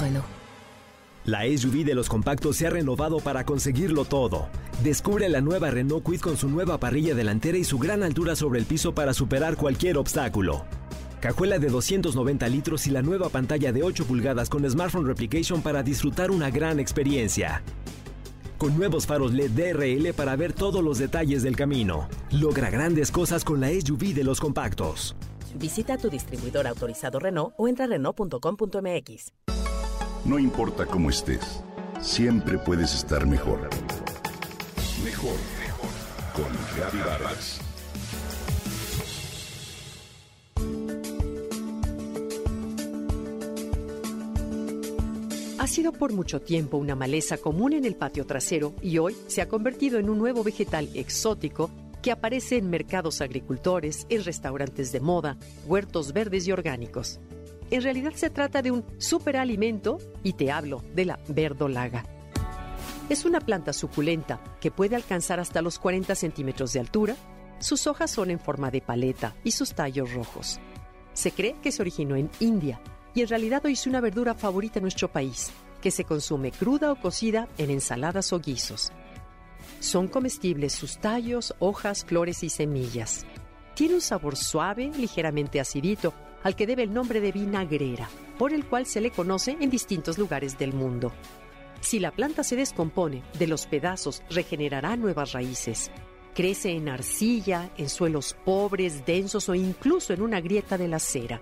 Renault. La SUV de los compactos se ha renovado para conseguirlo todo. Descubre la nueva Renault Kwid con su nueva parrilla delantera y su gran altura sobre el piso para superar cualquier obstáculo. Cajuela de 290 litros y la nueva pantalla de 8 pulgadas con Smartphone Replication para disfrutar una gran experiencia. Con nuevos faros LED DRL para ver todos los detalles del camino. Logra grandes cosas con la SUV de los compactos. Visita tu distribuidor autorizado Renault o entra a Renault.com.mx. No importa cómo estés, siempre puedes estar mejor. Mejor, mejor. Con Vargas. Ha sido por mucho tiempo una maleza común en el patio trasero y hoy se ha convertido en un nuevo vegetal exótico que aparece en mercados agricultores, en restaurantes de moda, huertos verdes y orgánicos. En realidad se trata de un superalimento y te hablo de la verdolaga. Es una planta suculenta que puede alcanzar hasta los 40 centímetros de altura. Sus hojas son en forma de paleta y sus tallos rojos. Se cree que se originó en India y en realidad hoy es una verdura favorita en nuestro país, que se consume cruda o cocida en ensaladas o guisos. Son comestibles sus tallos, hojas, flores y semillas. Tiene un sabor suave, ligeramente acidito, al que debe el nombre de vinagrera, por el cual se le conoce en distintos lugares del mundo. Si la planta se descompone, de los pedazos regenerará nuevas raíces. Crece en arcilla, en suelos pobres, densos o incluso en una grieta de la acera.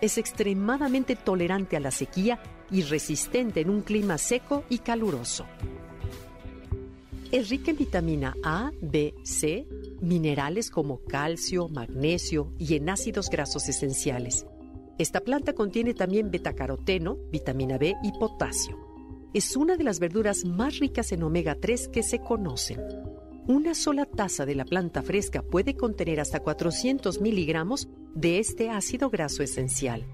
Es extremadamente tolerante a la sequía y resistente en un clima seco y caluroso. Es rica en vitamina A, B, C, minerales como calcio, magnesio y en ácidos grasos esenciales. Esta planta contiene también betacaroteno, vitamina B y potasio. Es una de las verduras más ricas en omega 3 que se conocen. Una sola taza de la planta fresca puede contener hasta 400 miligramos de este ácido graso esencial.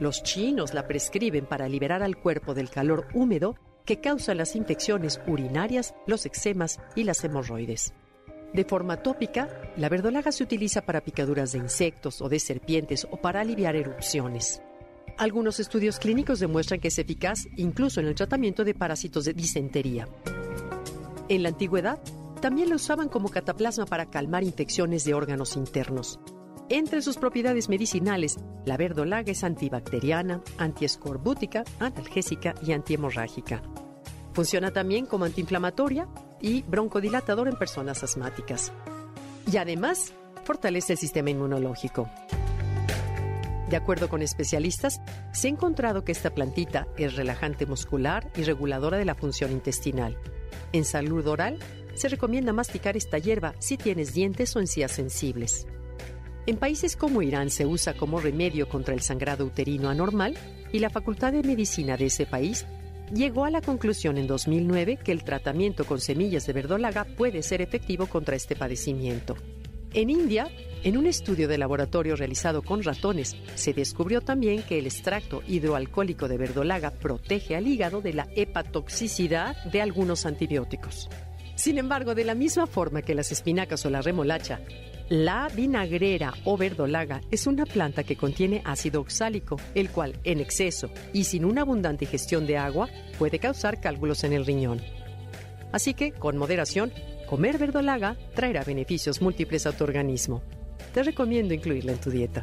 Los chinos la prescriben para liberar al cuerpo del calor húmedo que causa las infecciones urinarias, los eczemas y las hemorroides. De forma tópica, la verdolaga se utiliza para picaduras de insectos o de serpientes o para aliviar erupciones. Algunos estudios clínicos demuestran que es eficaz incluso en el tratamiento de parásitos de disentería. En la antigüedad, también la usaban como cataplasma para calmar infecciones de órganos internos. Entre sus propiedades medicinales, la verdolaga es antibacteriana, antiescorbútica, analgésica y antihemorrágica. Funciona también como antiinflamatoria y broncodilatador en personas asmáticas. Y además, fortalece el sistema inmunológico. De acuerdo con especialistas, se ha encontrado que esta plantita es relajante muscular y reguladora de la función intestinal. En salud oral, se recomienda masticar esta hierba si tienes dientes o encías sensibles. En países como Irán se usa como remedio contra el sangrado uterino anormal y la Facultad de Medicina de ese país llegó a la conclusión en 2009 que el tratamiento con semillas de verdolaga puede ser efectivo contra este padecimiento. En India, en un estudio de laboratorio realizado con ratones, se descubrió también que el extracto hidroalcohólico de verdolaga protege al hígado de la hepatoxicidad de algunos antibióticos. Sin embargo, de la misma forma que las espinacas o la remolacha la vinagrera o verdolaga es una planta que contiene ácido oxálico, el cual, en exceso y sin una abundante ingestión de agua, puede causar cálculos en el riñón. Así que, con moderación, comer verdolaga traerá beneficios múltiples a tu organismo. Te recomiendo incluirla en tu dieta.